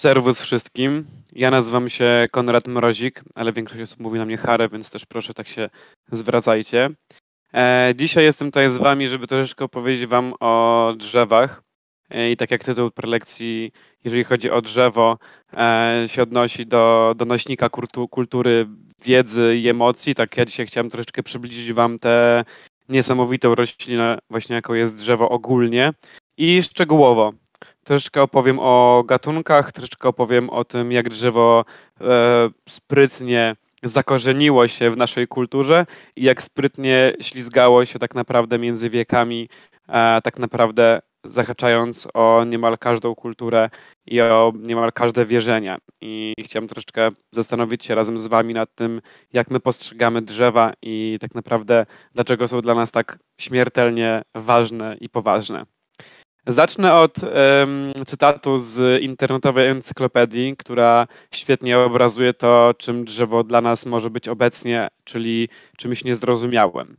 Serwus wszystkim. Ja nazywam się Konrad Mrozik, ale większość osób mówi na mnie Harę, więc też proszę tak się zwracajcie. E, dzisiaj jestem tutaj z wami, żeby troszeczkę opowiedzieć wam o drzewach. E, I tak jak tytuł prelekcji, jeżeli chodzi o drzewo, e, się odnosi do, do nośnika kultu, kultury, wiedzy i emocji, tak ja dzisiaj chciałem troszeczkę przybliżyć wam tę niesamowitą roślinę, właśnie jaką jest drzewo ogólnie i szczegółowo. Troszeczkę opowiem o gatunkach, troszeczkę opowiem o tym, jak drzewo e, sprytnie zakorzeniło się w naszej kulturze i jak sprytnie ślizgało się tak naprawdę między wiekami, e, tak naprawdę zahaczając o niemal każdą kulturę i o niemal każde wierzenia. I chciałem troszeczkę zastanowić się razem z Wami nad tym, jak my postrzegamy drzewa i tak naprawdę dlaczego są dla nas tak śmiertelnie ważne i poważne. Zacznę od um, cytatu z internetowej encyklopedii, która świetnie obrazuje to, czym drzewo dla nas może być obecnie, czyli czymś niezrozumiałym.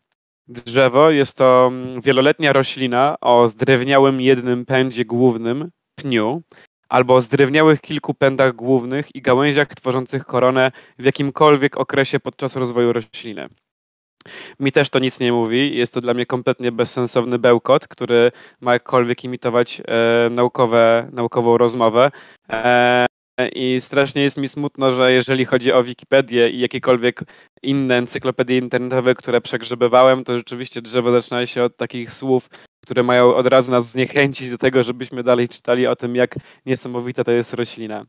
Drzewo jest to wieloletnia roślina o zdrewniałym jednym pędzie głównym, pniu, albo zdrewniałych kilku pędach głównych i gałęziach tworzących koronę w jakimkolwiek okresie podczas rozwoju rośliny. Mi też to nic nie mówi. Jest to dla mnie kompletnie bezsensowny bełkot, który ma jakkolwiek imitować e, naukowe, naukową rozmowę. E, I strasznie jest mi smutno, że jeżeli chodzi o Wikipedię i jakiekolwiek inne encyklopedie internetowe, które przegrzebywałem, to rzeczywiście drzewo zaczyna się od takich słów, które mają od razu nas zniechęcić do tego, żebyśmy dalej czytali o tym, jak niesamowita to jest roślina.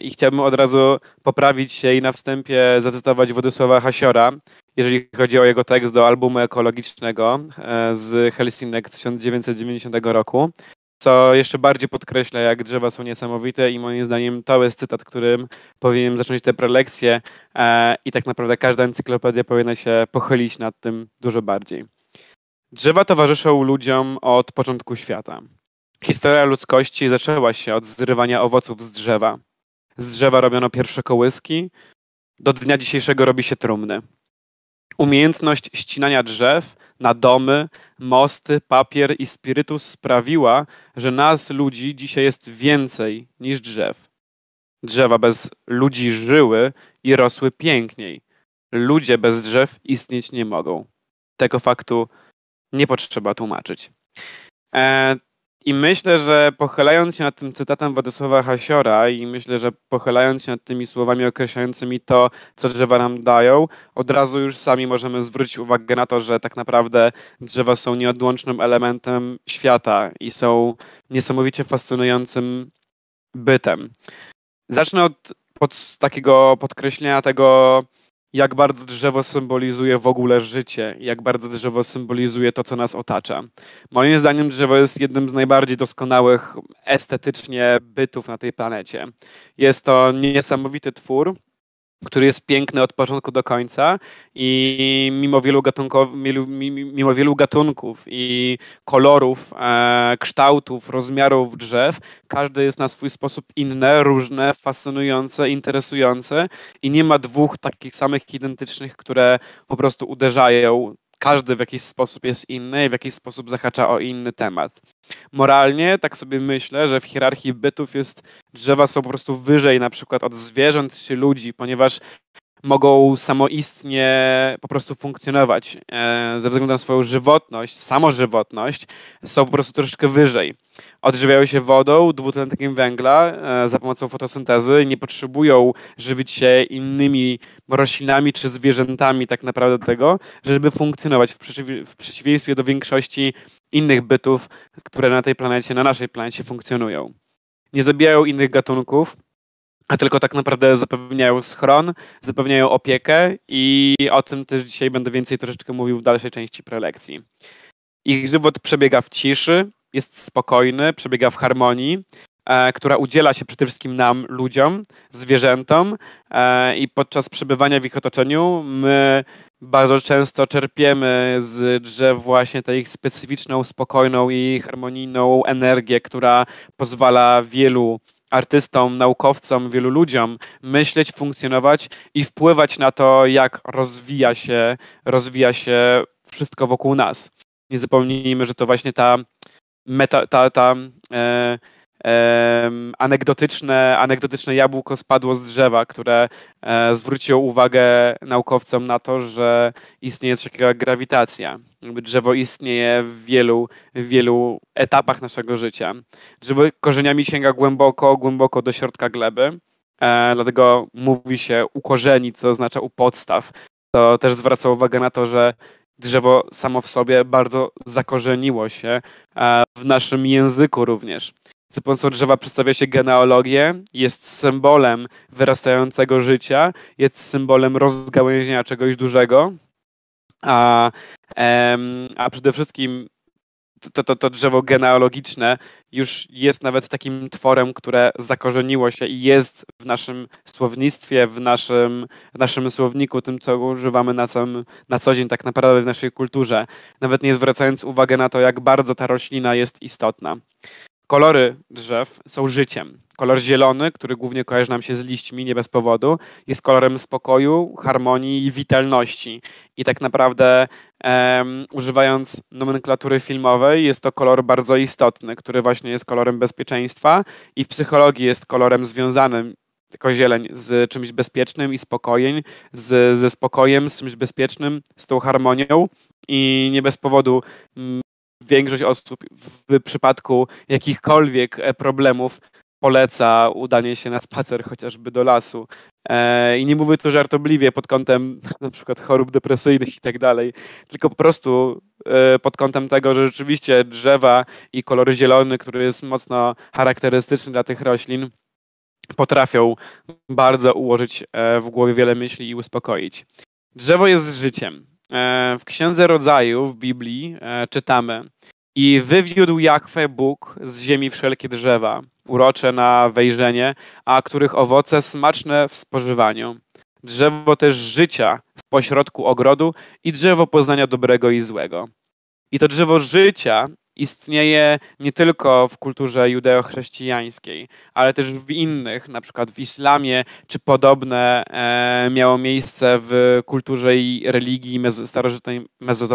I chciałbym od razu poprawić się i na wstępie zacytować Władysława Hasiora, jeżeli chodzi o jego tekst do albumu ekologicznego e, z Helsinek z 1990 roku, co jeszcze bardziej podkreśla, jak drzewa są niesamowite i moim zdaniem to jest cytat, którym powinienem zacząć tę prelekcję e, i tak naprawdę każda encyklopedia powinna się pochylić nad tym dużo bardziej. Drzewa towarzyszą ludziom od początku świata. Historia ludzkości zaczęła się od zrywania owoców z drzewa. Z drzewa robiono pierwsze kołyski, do dnia dzisiejszego robi się trumny. Umiejętność ścinania drzew na domy, mosty, papier i spirytus sprawiła, że nas, ludzi, dzisiaj jest więcej niż drzew. Drzewa bez ludzi żyły i rosły piękniej. Ludzie bez drzew istnieć nie mogą. Tego faktu nie potrzeba tłumaczyć. E, i myślę, że pochylając się nad tym cytatem Władysława Hasiora i myślę, że pochylając się nad tymi słowami określającymi to, co drzewa nam dają, od razu już sami możemy zwrócić uwagę na to, że tak naprawdę drzewa są nieodłącznym elementem świata i są niesamowicie fascynującym bytem. Zacznę od pod takiego podkreślenia tego, jak bardzo drzewo symbolizuje w ogóle życie, jak bardzo drzewo symbolizuje to, co nas otacza. Moim zdaniem drzewo jest jednym z najbardziej doskonałych estetycznie bytów na tej planecie. Jest to niesamowity twór, który jest piękny od początku do końca i mimo wielu, gatunków, mimo wielu gatunków i kolorów, e, kształtów, rozmiarów drzew, każdy jest na swój sposób inne, różne, fascynujące, interesujące i nie ma dwóch takich samych identycznych, które po prostu uderzają każdy w jakiś sposób jest inny i w jakiś sposób zahacza o inny temat. Moralnie, tak sobie myślę, że w hierarchii bytów jest, drzewa są po prostu wyżej na przykład od zwierząt czy ludzi, ponieważ mogą samoistnie po prostu funkcjonować e, ze względu na swoją żywotność, samożywotność, są po prostu troszeczkę wyżej. Odżywiają się wodą, dwutlenkiem węgla e, za pomocą fotosyntezy, nie potrzebują żywić się innymi roślinami czy zwierzętami tak naprawdę do tego, żeby funkcjonować w, przeciw w przeciwieństwie do większości innych bytów, które na tej planecie, na naszej planecie funkcjonują. Nie zabijają innych gatunków, a tylko tak naprawdę zapewniają schron, zapewniają opiekę i o tym też dzisiaj będę więcej troszeczkę mówił w dalszej części prelekcji. Ich żywot przebiega w ciszy, jest spokojny, przebiega w harmonii, która udziela się przede wszystkim nam, ludziom, zwierzętom e, i podczas przebywania w ich otoczeniu my bardzo często czerpiemy z drzew właśnie tę ich specyficzną, spokojną i harmonijną energię, która pozwala wielu artystom, naukowcom, wielu ludziom myśleć, funkcjonować i wpływać na to, jak rozwija się, rozwija się wszystko wokół nas. Nie zapomnijmy, że to właśnie ta, meta, ta, ta e, anegdotyczne, anegdotyczne jabłko spadło z drzewa, które e, zwróciło uwagę naukowcom na to, że istnieje coś takiego jak grawitacja. Drzewo istnieje w wielu, w wielu etapach naszego życia. Drzewo korzeniami sięga głęboko, głęboko do środka gleby. E, dlatego mówi się ukorzenić, co oznacza u podstaw. To też zwraca uwagę na to, że drzewo samo w sobie bardzo zakorzeniło się e, w naszym języku również. Za pomocą drzewa przedstawia się genealogię, jest symbolem wyrastającego życia, jest symbolem rozgałęzienia czegoś dużego, a, a przede wszystkim to, to, to drzewo genealogiczne już jest nawet takim tworem, które zakorzeniło się i jest w naszym słownictwie, w naszym, w naszym słowniku, tym, co używamy na, sam, na co dzień, tak naprawdę w naszej kulturze, nawet nie zwracając uwagi na to, jak bardzo ta roślina jest istotna. Kolory drzew są życiem. Kolor zielony, który głównie kojarzy nam się z liśćmi, nie bez powodu, jest kolorem spokoju, harmonii i witalności. I tak naprawdę, um, używając nomenklatury filmowej, jest to kolor bardzo istotny, który właśnie jest kolorem bezpieczeństwa i w psychologii jest kolorem związanym jako zieleń z czymś bezpiecznym i spokojem, z, ze spokojem, z czymś bezpiecznym, z tą harmonią. I nie bez powodu mm, większość osób w przypadku jakichkolwiek e, problemów poleca udanie się na spacer chociażby do lasu. E, I nie mówię to żartobliwie pod kątem na przykład chorób depresyjnych i tak dalej, tylko po prostu e, pod kątem tego, że rzeczywiście drzewa i kolor zielony, który jest mocno charakterystyczny dla tych roślin, potrafią bardzo ułożyć w głowie wiele myśli i uspokoić. Drzewo jest życiem. E, w Księdze Rodzaju w Biblii e, czytamy i wywiódł Jachwę Bóg z ziemi wszelkie drzewa, urocze na wejrzenie, a których owoce smaczne w spożywaniu. Drzewo też życia w pośrodku ogrodu i drzewo poznania dobrego i złego. I to drzewo życia istnieje nie tylko w kulturze judeo-chrześcijańskiej, ale też w innych, na przykład w islamie, czy podobne e, miało miejsce w kulturze i religii mez starożytnej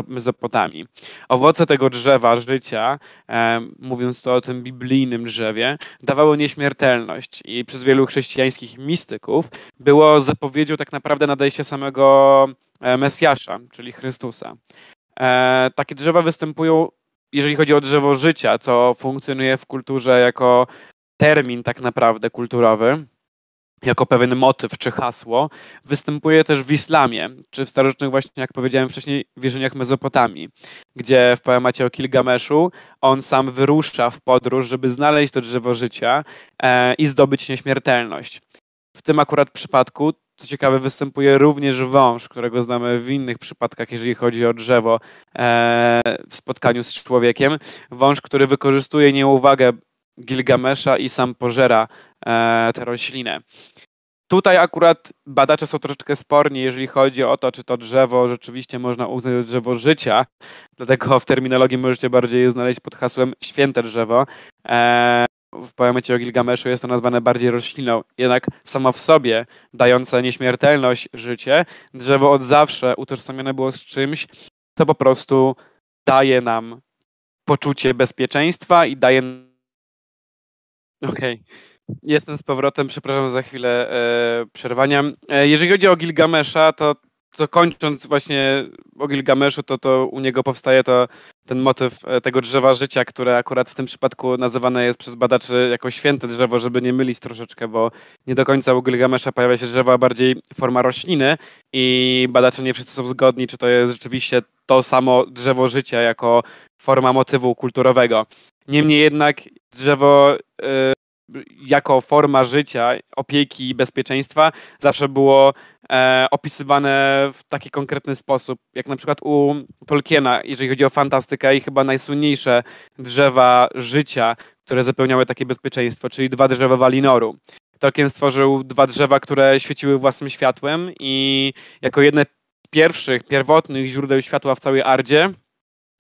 Mezopotamii. Owoce tego drzewa życia, e, mówiąc tu o tym biblijnym drzewie, dawały nieśmiertelność i przez wielu chrześcijańskich mistyków było zapowiedzią tak naprawdę nadejścia samego e, Mesjasza, czyli Chrystusa. E, takie drzewa występują jeżeli chodzi o drzewo życia, co funkcjonuje w kulturze jako termin tak naprawdę kulturowy, jako pewien motyw czy hasło, występuje też w islamie, czy w starożytnych właśnie, jak powiedziałem wcześniej, wierzeniach Mezopotamii, gdzie w poemacie o Kilgameszu on sam wyrusza w podróż, żeby znaleźć to drzewo życia e, i zdobyć nieśmiertelność. W tym akurat przypadku co ciekawe, występuje również wąż, którego znamy w innych przypadkach, jeżeli chodzi o drzewo e, w spotkaniu z człowiekiem. Wąż, który wykorzystuje nieuwagę Gilgamesza i sam pożera e, tę roślinę. Tutaj akurat badacze są troszeczkę sporni, jeżeli chodzi o to, czy to drzewo rzeczywiście można uznać za drzewo życia. Dlatego w terminologii możecie bardziej je znaleźć pod hasłem święte drzewo. W poemacie o Gilgameszu jest to nazwane bardziej rośliną, jednak sama w sobie dająca nieśmiertelność życie, drzewo od zawsze utożsamione było z czymś, co po prostu daje nam poczucie bezpieczeństwa i daje. Okej. Okay. Jestem z powrotem, przepraszam za chwilę e, przerwania. E, jeżeli chodzi o Gilgamesza, to to kończąc właśnie o Gilgameszu, to, to u niego powstaje to, ten motyw e, tego drzewa życia, które akurat w tym przypadku nazywane jest przez badaczy jako święte drzewo, żeby nie mylić troszeczkę, bo nie do końca u Gilgamesza pojawia się drzewo, a bardziej forma rośliny i badacze nie wszyscy są zgodni, czy to jest rzeczywiście to samo drzewo życia jako forma motywu kulturowego. Niemniej jednak drzewo y, jako forma życia, opieki i bezpieczeństwa zawsze było e, opisywane w taki konkretny sposób, jak na przykład u Tolkiena, jeżeli chodzi o fantastykę i chyba najsłynniejsze drzewa życia, które zapełniały takie bezpieczeństwo, czyli dwa drzewa Walinoru. Tolkien stworzył dwa drzewa, które świeciły własnym światłem i jako jedne z pierwszych, pierwotnych źródeł światła w całej Ardzie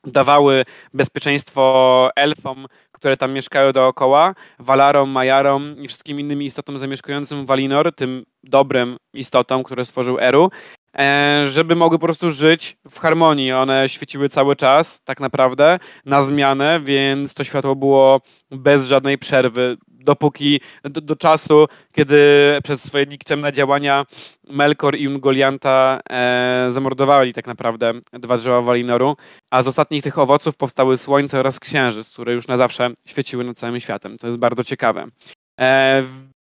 dawały bezpieczeństwo elfom, które tam mieszkają dookoła, Valarom, Majarom i wszystkim innym istotom zamieszkującym Valinor, tym dobrym istotom, które stworzył Eru. e, żeby mogły po prostu żyć w harmonii. One świeciły cały czas, tak naprawdę, na zmianę, więc to światło było bez żadnej przerwy dopóki do, do, czasu, kiedy przez swoje nikczemne działania Melkor i Ungolianta e, zamordowali tak naprawdę dwa drzewa Walinoru, a z ostatnich tych owoców powstały słońce oraz księżyc, które już na zawsze świeciły nad całym światem. To jest bardzo ciekawe. E,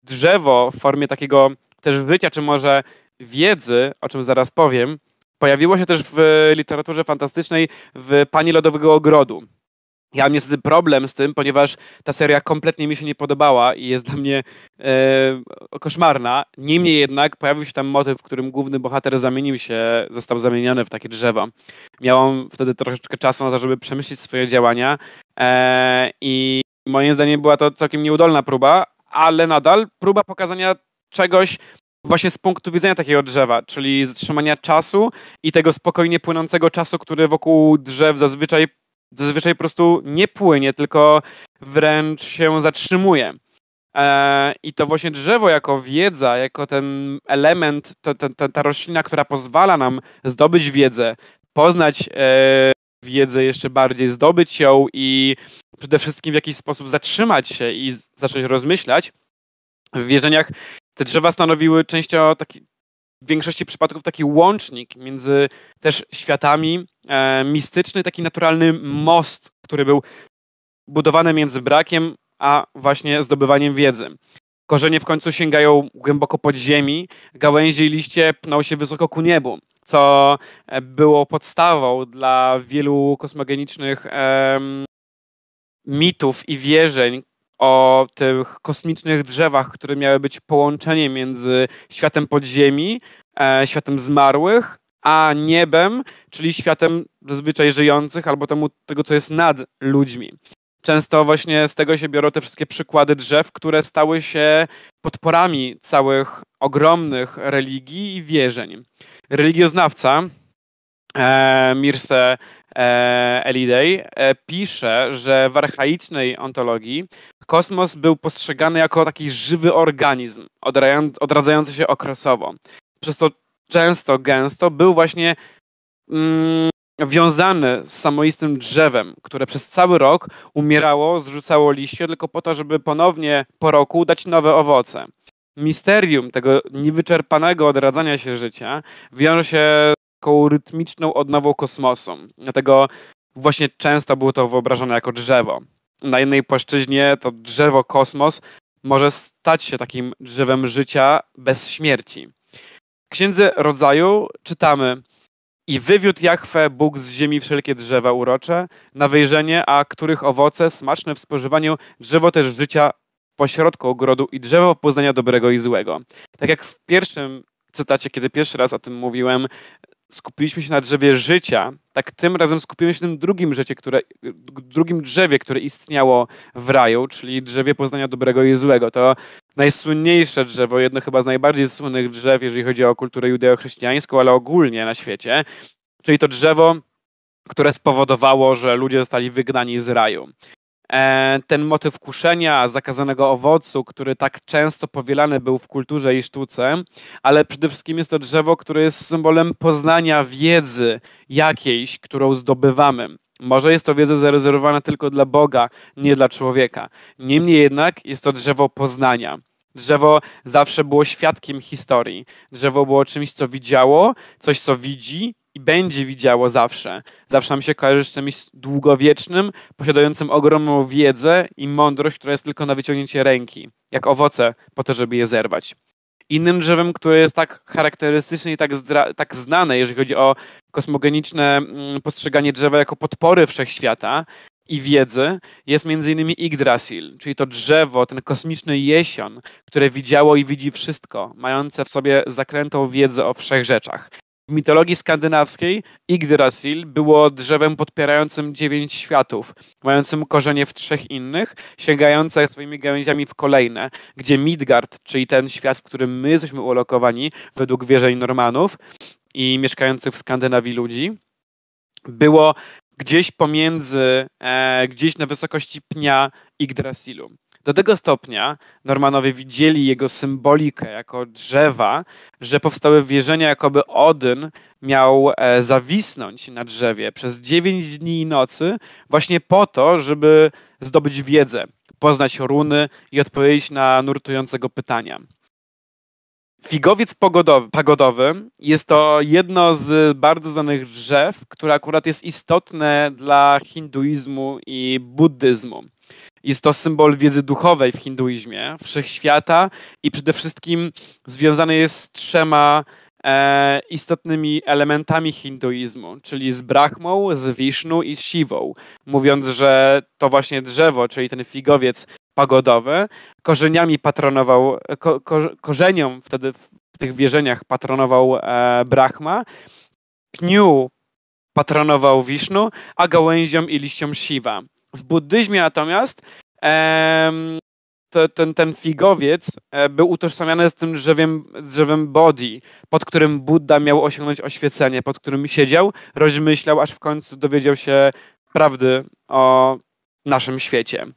drzewo w formie takiego też życia, czy może wiedzy, o czym zaraz powiem, pojawiło się też w literaturze fantastycznej w Pani Lodowego Ogrodu. Ja mam niestety problem z tym, ponieważ ta seria kompletnie mi się nie podobała i jest dla mnie e, koszmarna. Niemniej jednak pojawił się tam motyw, w którym główny bohater zamienił się, został zamieniony w takie drzewo. Miałam wtedy troszeczkę czasu na to, żeby przemyśleć swoje działania e, i moim zdaniem była to całkiem nieudolna próba, ale nadal próba pokazania czegoś właśnie z punktu widzenia takiego drzewa, czyli zatrzymania czasu i tego spokojnie płynącego czasu, który wokół drzew zazwyczaj zazwyczaj po prostu nie płynie, tylko wręcz się zatrzymuje. E, I to właśnie drzewo jako wiedza, jako ten element, to, to, to, ta roślina, która pozwala nam zdobyć wiedzę, poznać e, wiedzę jeszcze bardziej, zdobyć ją i przede wszystkim w jakiś sposób zatrzymać się i zacząć rozmyślać. W wierzeniach te drzewa stanowiły częścią taki, w większości przypadków taki łącznik między też światami, e, mistyczny, taki naturalny most, który był budowany między brakiem a właśnie zdobywaniem wiedzy. Korzenie w końcu sięgają głęboko pod ziemi, gałęzie i liście pną się wysoko ku niebu, co e, było podstawą dla wielu kosmogenicznych mitów i wierzeń, o tych kosmicznych drzewach, które miały być połączeniem między światem podziemi, e, światem zmarłych, a niebem, czyli światem zazwyczaj żyjących albo temu, tego, co jest nad ludźmi. Często właśnie z tego się biorą te wszystkie przykłady drzew, które stały się podporami całych ogromnych religii i wierzeń. Religioznawca e, Mirse e, Elidej e, pisze, że w archaicznej ontologii kosmos był postrzegany jako taki żywy organizm, odradzający się okresowo. Przez to często, gęsto był właśnie mm, wiązany z samoistym drzewem, które przez cały rok umierało, zrzucało liście tylko po to, żeby ponownie po roku dać nowe owoce. Misterium tego niewyczerpanego odradzania się życia wiąże się taką rytmiczną odnową kosmosu. Dlatego właśnie często było to wyobrażone jako drzewo na jednej płaszczyźnie to drzewo kosmos może stać się takim drzewem życia bez śmierci. W Księdze Rodzaju czytamy i wywiódł Jachwę Bóg z ziemi wszelkie drzewa urocze, na wejrzenie, a których owoce smaczne w spożywaniu, drzewo też życia pośrodku ogrodu i drzewo poznania dobrego i złego. Tak jak w pierwszym cytacie, kiedy pierwszy raz o tym mówiłem, skupiliśmy się na drzewie życia, tak tym razem skupimy się na tym drugim, które, drugim drzewie, które istniało w raju, czyli drzewie poznania dobrego i złego. To najsłynniejsze drzewo, jedno chyba z najbardziej słynnych drzew, jeżeli chodzi o kulturę judeo-chrześcijańską, ale ogólnie na świecie, czyli to drzewo, które spowodowało, że ludzie zostali wygnani z raju. E, ten motyw kuszenia, zakazanego owocu, który tak często powielany był w kulturze i sztuce, ale przede wszystkim jest to drzewo, które jest symbolem poznania wiedzy jakiejś, którą zdobywamy. Może jest to wiedza zarezerwowana tylko dla Boga, nie dla człowieka. Niemniej jednak jest to drzewo poznania. Drzewo zawsze było świadkiem historii. Drzewo było czymś, co widziało, coś, co widzi i będzie widziało zawsze. Zawsze nam się kojarzy z czymś długowiecznym, posiadającym ogromną wiedzę i mądrość, która jest tylko na wyciągnięcie ręki, jak owoce, po to, żeby je zerwać. Innym drzewem, które jest tak charakterystyczne i tak, tak znane, jeżeli chodzi o kosmogeniczne mm, postrzeganie drzewa jako podpory wszechświata i wiedzy, jest m.in. Yggdrasil, czyli to drzewo, ten kosmiczny jesion, które widziało i widzi wszystko, mające w sobie zakrętą wiedzę o wszechrzeczach. W mitologii skandynawskiej Yggdrasil było drzewem podpierającym dziewięć światów, mającym korzenie w trzech innych, sięgające swoimi gałęziami w kolejne, gdzie Midgard, czyli ten świat, w którym my jesteśmy ulokowani według wierzeń Normanów i mieszkających w Skandynawii ludzi, było gdzieś pomiędzy, e, gdzieś na wysokości pnia Yggdrasilu. Do tego stopnia Normanowie widzieli jego symbolikę jako drzewa, że powstały wierzenia, jakoby Odyn miał e, zawisnąć na drzewie przez 9 dni i nocy, właśnie po to, żeby zdobyć wiedzę, poznać runy i odpowiedzieć na nurtującego pytania. Figowiec pogodowy, pagodowy jest to jedno z bardzo znanych drzew, które akurat jest istotne dla hinduizmu i buddyzmu. Jest to symbol wiedzy duchowej w hinduizmie, wszechświata i przede wszystkim związany jest z trzema e, istotnymi elementami hinduizmu, czyli z Brahmą, z Vishnu i z Shivą, mówiąc, że to właśnie drzewo, czyli ten figowiec pagodowy, korzeniami patronował, ko, ko, korzeniom wtedy w, w tych wierzeniach patronował e, Brahma, pniu patronował Vishnu, a gałęziom i liściom Shiva. W buddyzmie natomiast ten, ten figowiec e, był utożsamiany z tym drzewem, drzewem Bodhi, pod którym Buddha miał osiągnąć oświecenie, pod którym siedział, rozmyślał, aż w końcu dowiedział się prawdy o naszym świecie.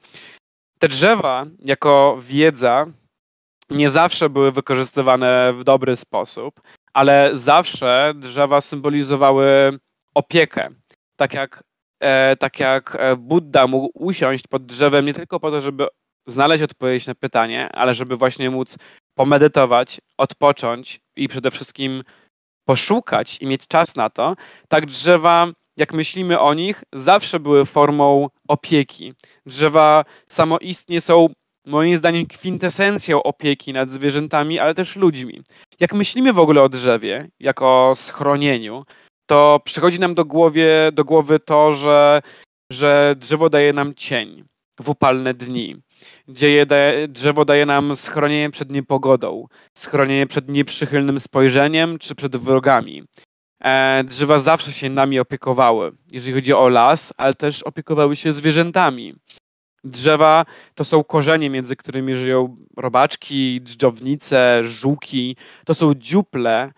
Te drzewa jako wiedza nie zawsze były wykorzystywane w dobry sposób, ale zawsze drzewa symbolizowały opiekę. Tak jak, tak jak e, Buddha mógł usiąść pod drzewem nie tylko po to, żeby znaleźć odpowiedź na pytanie, ale żeby właśnie móc pomedytować, odpocząć i przede wszystkim poszukać i mieć czas na to, tak drzewa, jak myślimy o nich, zawsze były formą opieki. Drzewa samoistnie są moim zdaniem kwintesencją opieki nad zwierzętami, ale też ludźmi. Jak myślimy w ogóle o drzewie, jako schronieniu, to przychodzi nam do, głowie, do głowy to, że, że drzewo daje nam cień w upalne dni. Gdzie daje, drzewo daje nam schronienie przed niepogodą, schronienie przed nieprzychylnym spojrzeniem czy przed wrogami. E, drzewa zawsze się nami opiekowały, jeżeli chodzi o las, ale też opiekowały się zwierzętami. Drzewa to są korzenie, między którymi żyją robaczki, dżdżownice, żuki. To są dziuple,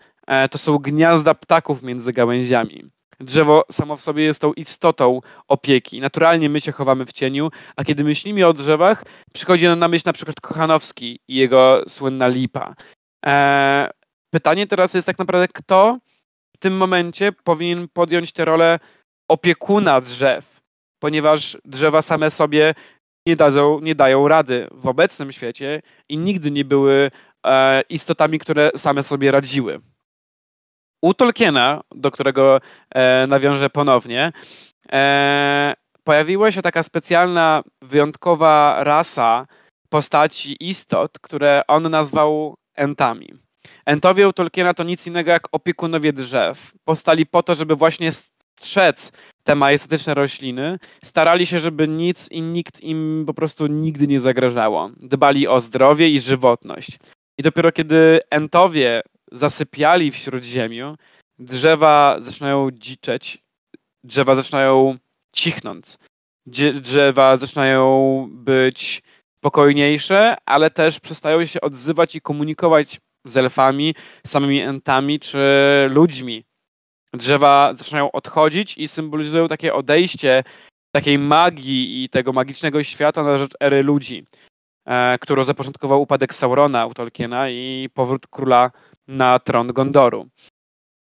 to są gniazda ptaków między gałęziami. Drzewo samo w sobie jest tą istotą opieki. Naturalnie my się chowamy w cieniu, a kiedy myślimy o drzewach, przychodzi nam na myśl na przykład Kochanowski i jego słynna lipa. Eee, pytanie teraz jest tak naprawdę, kto w tym momencie powinien podjąć tę rolę opiekuna drzew, ponieważ drzewa same sobie nie, dadzą, nie dają rady w obecnym świecie i nigdy nie były e, istotami, które same sobie radziły. U Tolkiena, do którego e, nawiążę ponownie, e, pojawiła się taka specjalna, wyjątkowa rasa postaci istot, które on nazwał entami. Entowie u Tolkiena to nic innego jak opiekunowie drzew. Powstali po to, żeby właśnie strzec te majestatyczne rośliny, starali się, żeby nic i nikt im po prostu nigdy nie zagrażało. Dbali o zdrowie i żywotność. I dopiero kiedy entowie zasypiali w śródziemiu, drzewa zaczynają dziczeć, drzewa zaczynają cichnąć, drzewa zaczynają być spokojniejsze, ale też przestają się odzywać i komunikować z elfami, samymi entami czy ludźmi. Drzewa zaczynają odchodzić i symbolizują takie odejście takiej magii i tego magicznego świata na rzecz ery ludzi, e, którą zapoczątkował upadek Saurona u Tolkiena i powrót króla na tron Gondoru.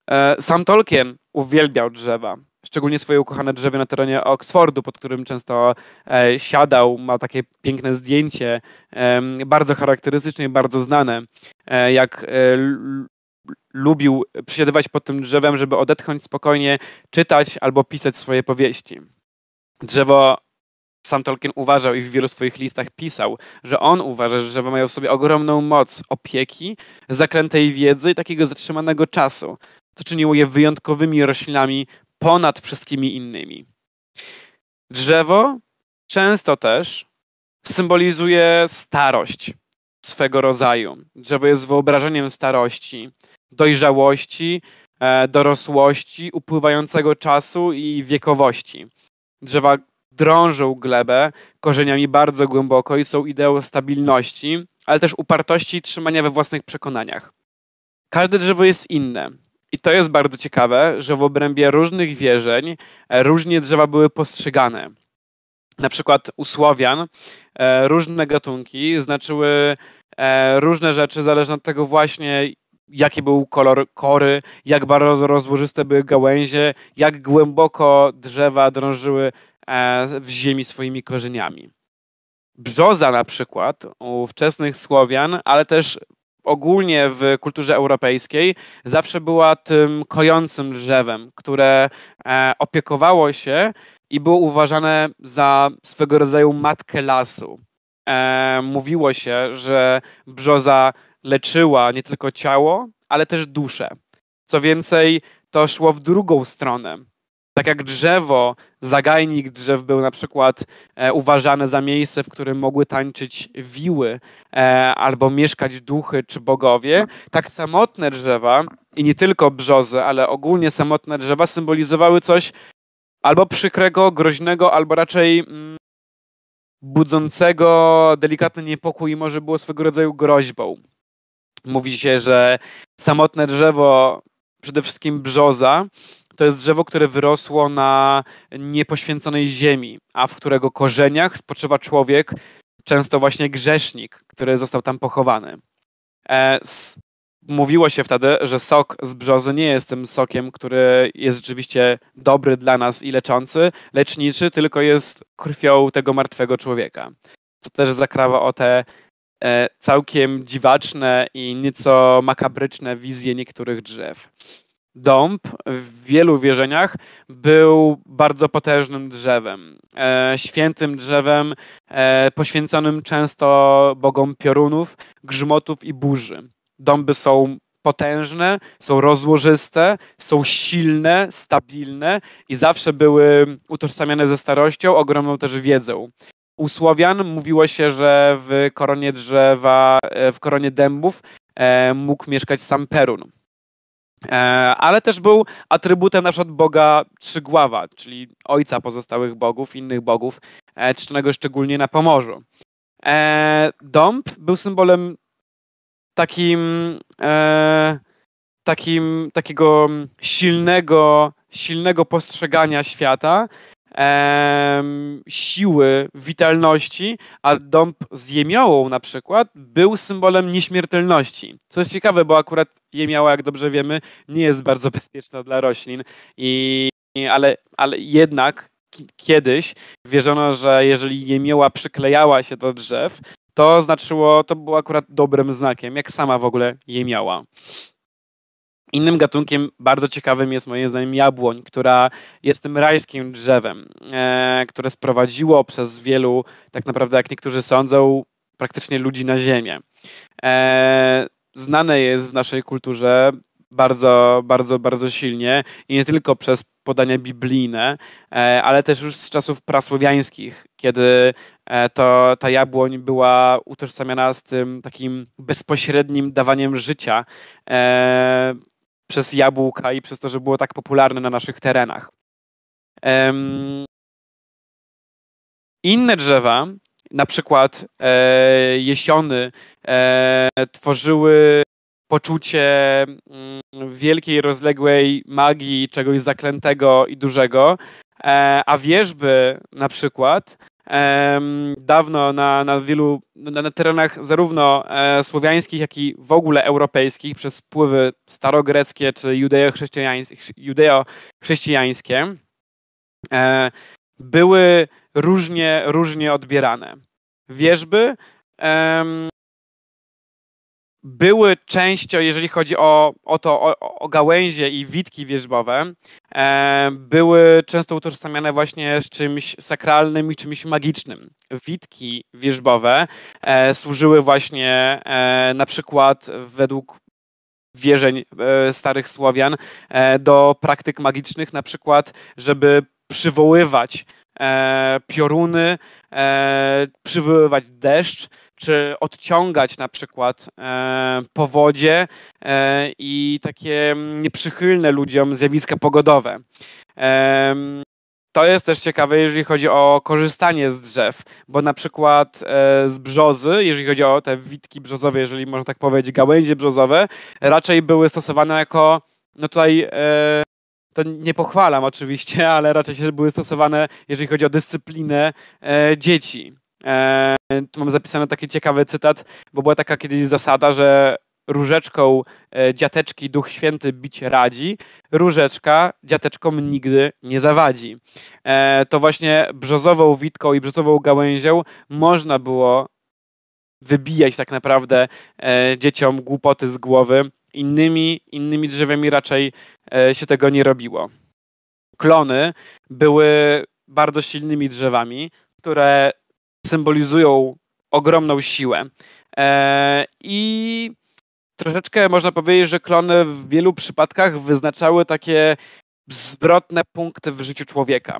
E, sam Tolkien uwielbiał drzewa, szczególnie swoje ukochane drzewo na terenie Oxfordu, pod którym często e, siadał. Ma takie piękne zdjęcie, bardzo charakterystyczne i bardzo znane, e, jak lubił przysiadywać pod tym drzewem, żeby odetchnąć spokojnie, czytać albo pisać swoje powieści. Drzewo sam Tolkien uważał i w wielu swoich listach pisał, że on uważa, że drzewa mają w sobie ogromną moc opieki, zaklętej wiedzy i takiego zatrzymanego czasu, co czyniło je wyjątkowymi roślinami ponad wszystkimi innymi. Drzewo często też symbolizuje starość swego rodzaju. Drzewo jest wyobrażeniem starości, dojrzałości, e, dorosłości, upływającego czasu i wiekowości. Drzewa drążą glebę korzeniami bardzo głęboko i są ideą stabilności, ale też upartości i trzymania we własnych przekonaniach. Każde drzewo jest inne. I to jest bardzo ciekawe, że w obrębie różnych wierzeń e, różnie drzewa były postrzegane. na przykład u Słowian e, różne gatunki znaczyły e, różne rzeczy, zależne od tego właśnie, jaki był kolor kory, jak bardzo rozłożyste były gałęzie, jak głęboko drzewa drążyły w ziemi swoimi korzeniami. Brzoza na przykład u wczesnych Słowian, ale też ogólnie w kulturze europejskiej zawsze była tym kojącym drzewem, które opiekowało się i było uważane za swego rodzaju matkę lasu. E, mówiło się, że brzoza leczyła nie tylko ciało, ale też duszę. Co więcej, to szło w drugą stronę. Tak jak drzewo, zagajnik drzew był na przykład e, uważany za miejsce, w którym mogły tańczyć wiły e, albo mieszkać duchy czy bogowie, tak samotne drzewa i nie tylko brzozy, ale ogólnie samotne drzewa symbolizowały coś albo przykrego, groźnego, albo raczej mm, budzącego delikatny niepokój i może było swego rodzaju groźbą. Mówi się, że samotne drzewo, przede wszystkim brzoza, to jest drzewo, które wyrosło na niepoświęconej ziemi, a w którego korzeniach spoczywa człowiek, często właśnie grzesznik, który został tam pochowany. E, mówiło się wtedy, że sok z brzozy nie jest tym sokiem, który jest rzeczywiście dobry dla nas i leczący, leczniczy, tylko jest krwią tego martwego człowieka. Co też zakrawa o te e, całkiem dziwaczne i nieco makabryczne wizje niektórych drzew. Dąb w wielu wierzeniach był bardzo potężnym drzewem, e, świętym drzewem, e, poświęconym często bogom piorunów, grzmotów i burzy. Dąby są potężne, są rozłożyste, są silne, stabilne i zawsze były utożsamiane ze starością, ogromną też wiedzą. U Słowian mówiło się, że w koronie drzewa, e, w koronie dębów e, mógł mieszkać sam Perun. E, ale też był atrybutem na przykład boga Trzygława, czyli ojca pozostałych bogów, innych bogów, czczonego szczególnie na Pomorzu. Dąb był symbolem takim, e, takim takiego silnego, silnego postrzegania świata, siły, witalności, a dąb z jemiołą na przykład był symbolem nieśmiertelności. Co jest ciekawe, bo akurat jemioła, jak dobrze wiemy, nie jest bardzo bezpieczna dla roślin, i, ale, ale jednak kiedyś wierzono, że jeżeli jemioła przyklejała się do drzew, to znaczyło, to było akurat dobrym znakiem, jak sama w ogóle je miała. Innym gatunkiem bardzo ciekawym jest moim zdaniem jabłoń, która jest tym rajskim drzewem, e, które sprowadziło przez wielu, tak naprawdę jak niektórzy sądzą, praktycznie ludzi na ziemię. E, znane jest w naszej kulturze bardzo, bardzo, bardzo silnie i nie tylko przez podania biblijne, e, ale też już z czasów prasłowiańskich, kiedy e, to ta jabłoń była utożsamiana z tym takim bezpośrednim dawaniem życia e, przez jabłka i przez to, że było tak popularne na naszych terenach. Inne drzewa, na przykład jesiony, tworzyły poczucie mm, wielkiej, rozległej magii, czegoś zaklętego i dużego, e, a wierzby na przykład dawno na, na wielu na, na terenach zarówno e, słowiańskich, jak i w ogóle europejskich przez wpływy starogreckie czy judeo-chrześcijańskie e, były różnie, różnie odbierane. Wierzby były częścią, jeżeli chodzi o, o to, o, o gałęzie i witki wierzbowe, e, były często utożsamiane właśnie z czymś sakralnym i czymś magicznym. Witki wierzbowe e, służyły właśnie e, na przykład według wierzeń e, starych Słowian e, do praktyk magicznych, na przykład, żeby przywoływać pioruny, przywoływać deszcz, czy odciągać na przykład e, powodzie e, i takie nieprzychylne ludziom zjawiska pogodowe. E, to jest też ciekawe, jeżeli chodzi o korzystanie z drzew, bo na przykład e, z brzozy, jeżeli chodzi o te witki brzozowe, jeżeli można tak powiedzieć, gałęzie brzozowe, raczej były stosowane jako no tutaj e, to nie pochwalam oczywiście, ale raczej się były stosowane, jeżeli chodzi o dyscyplinę e, dzieci. E, tu mam zapisany taki ciekawy cytat, bo była taka kiedyś zasada, że różeczką e, dziateczki Duch Święty bić radzi, różeczka dziateczkom nigdy nie zawadzi. E, to właśnie brzozową witką i brzozową gałęzią można było wybijać tak naprawdę e, dzieciom głupoty z głowy. Innymi, innymi drzewami raczej się tego nie robiło. Klony były bardzo silnymi drzewami, które symbolizują ogromną siłę. I troszeczkę można powiedzieć, że klony w wielu przypadkach wyznaczały takie zwrotne punkty w życiu człowieka.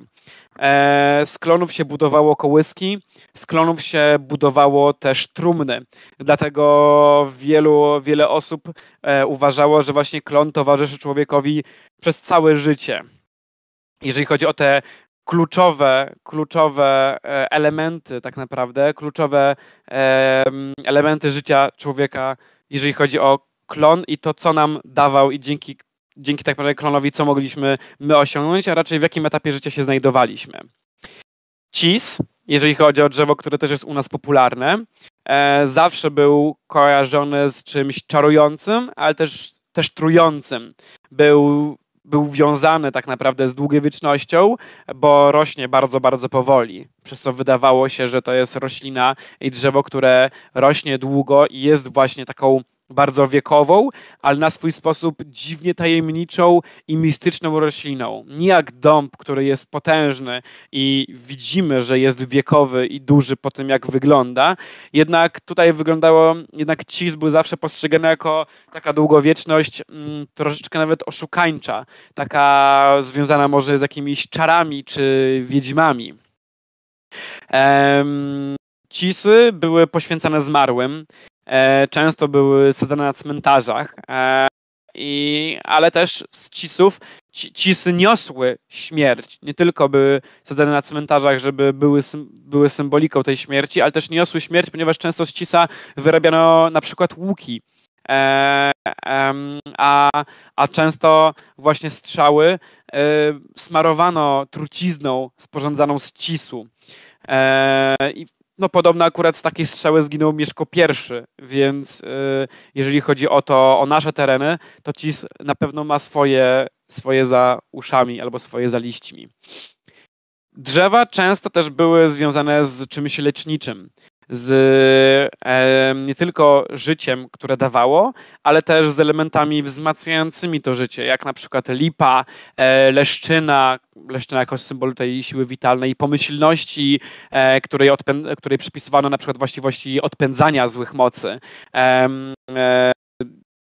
E, z klonów się budowało kołyski, z klonów się budowało też trumny. Dlatego wielu, wiele osób e, uważało, że właśnie klon towarzyszy człowiekowi przez całe życie. Jeżeli chodzi o te kluczowe, kluczowe e, elementy, tak naprawdę, kluczowe elementy życia człowieka jeżeli chodzi o klon i to, co nam dawał i dzięki, dzięki tak naprawdę klonowi, co mogliśmy my osiągnąć, a raczej w jakim etapie życia się znajdowaliśmy. CIS, jeżeli chodzi o drzewo, które też jest u nas popularne, e, zawsze był kojarzony z czymś czarującym, ale też, też trującym. Był był wiązany tak naprawdę z długowiecznością, bo rośnie bardzo, bardzo powoli. Przez co wydawało się, że to jest roślina i drzewo, które rośnie długo i jest właśnie taką bardzo wiekową, ale na swój sposób dziwnie tajemniczą i mistyczną rośliną. Nie jak dąb, który jest potężny i widzimy, że jest wiekowy i duży po tym, jak wygląda. Jednak tutaj wyglądało, jednak cis był zawsze postrzegany jako taka długowieczność mm, troszeczkę nawet oszukańcza, taka związana może z jakimiś czarami czy wiedźmami. Ehm, cisy były poświęcane zmarłym. E, często były sadzone na cmentarzach, e, i, ale też z cisów ci, cisy niosły śmierć. Nie tylko były sadzone na cmentarzach, żeby były, były symboliką tej śmierci, ale też niosły śmierć, ponieważ często z cisa wyrabiano na przykład łuki. E, a, a często właśnie strzały e, smarowano trucizną sporządzaną z cisu. E, I no podobno akurat z takiej strzały zginął Mieszko I, więc yy, jeżeli chodzi o to, o nasze tereny, to CIS na pewno ma swoje, swoje za uszami albo swoje za liśćmi. Drzewa często też były związane z czymś leczniczym z nie tylko życiem, które dawało, ale też z elementami wzmacniającymi to życie, jak na przykład lipa, e, leszczyna, leszczyna jako symbol tej siły witalnej pomyślności, e, której, której przypisywano na przykład właściwości odpędzania złych mocy. E,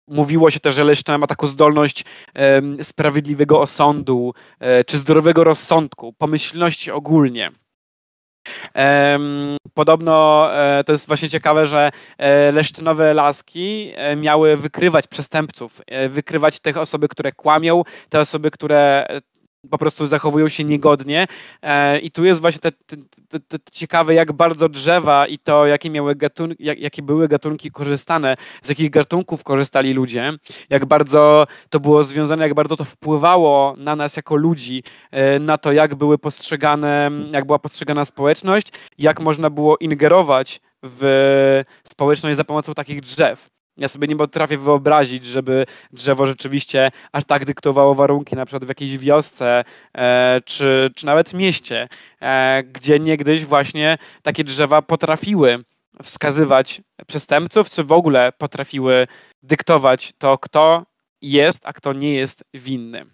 Mówiło się też, że Leszczyna ma taką zdolność sprawiedliwego osądu, czy zdrowego rozsądku, pomyślności ogólnie. Podobno e, to jest właśnie ciekawe, że e, leszczynowe laski e, miały wykrywać przestępców, wykrywać te osoby, które kłamią, te osoby, które po prostu zachowują się niegodnie. I tu jest właśnie te, te, te, te, ciekawe, jak bardzo drzewa i to, jakie, miały gatunki, jak, jakie były gatunki korzystane, z jakich gatunków korzystali ludzie, jak bardzo to było związane, jak bardzo to wpływało na nas jako ludzi, na to, jak były postrzegane, jak była postrzegana społeczność, jak można było ingerować w społeczność za pomocą takich drzew. Ja sobie nie potrafię wyobrazić, żeby drzewo rzeczywiście aż tak dyktowało warunki, na przykład w jakiejś wiosce e, czy, czy nawet mieście, e, gdzie niegdyś właśnie takie drzewa potrafiły wskazywać przestępców, czy w ogóle potrafiły dyktować to, kto jest, a kto nie jest winny.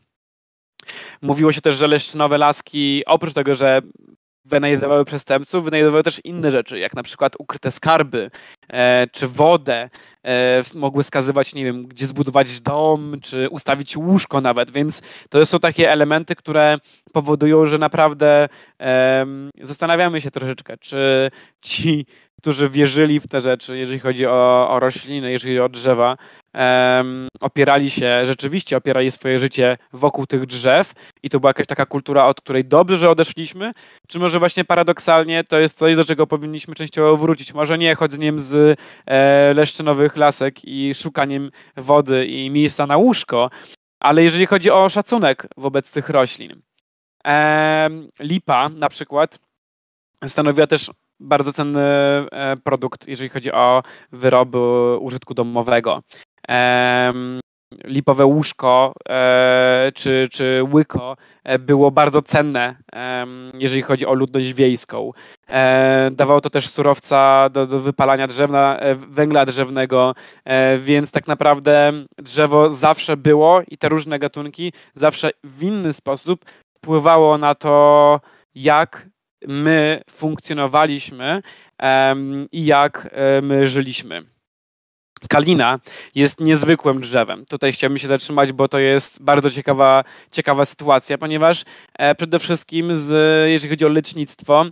Mówiło się też, że leszczynowe laski, oprócz tego, że wynajdowały przestępców, wynajdowały też inne rzeczy, jak na przykład ukryte skarby, e, czy wodę, e, mogły wskazywać, nie wiem, gdzie zbudować dom, czy ustawić łóżko nawet, więc to są takie elementy, które powodują, że naprawdę e, zastanawiamy się troszeczkę, czy ci, którzy wierzyli w te rzeczy, jeżeli chodzi o, o rośliny, jeżeli chodzi o drzewa, um, opierali się, rzeczywiście opierali swoje życie wokół tych drzew i to była jakaś taka kultura, od której dobrze, że odeszliśmy, czy może właśnie paradoksalnie to jest coś, do czego powinniśmy częściowo wrócić. Może nie chodzeniem z e, leszczynowych lasek i szukaniem wody i miejsca na łóżko, Ale jeżeli chodzi o szacunek wobec tych roślin, lipa na przykład stanowiła też bardzo cenny e, produkt, jeżeli chodzi o wyroby użytku domowego lipowe łóżko e, czy, czy łyko e, było bardzo cenne, jeżeli chodzi o ludność wiejską. Dawało to też surowca do, do wypalania drzewna, węgla drzewnego, więc tak naprawdę drzewo zawsze było i te różne gatunki zawsze w inny sposób wpływało na to, jak my funkcjonowaliśmy i jak my żyliśmy. Kalina jest niezwykłym drzewem. Tutaj chciałbym się zatrzymać, bo to jest bardzo ciekawa, ciekawa sytuacja, ponieważ e, przede wszystkim, z, jeżeli chodzi o lecznictwo,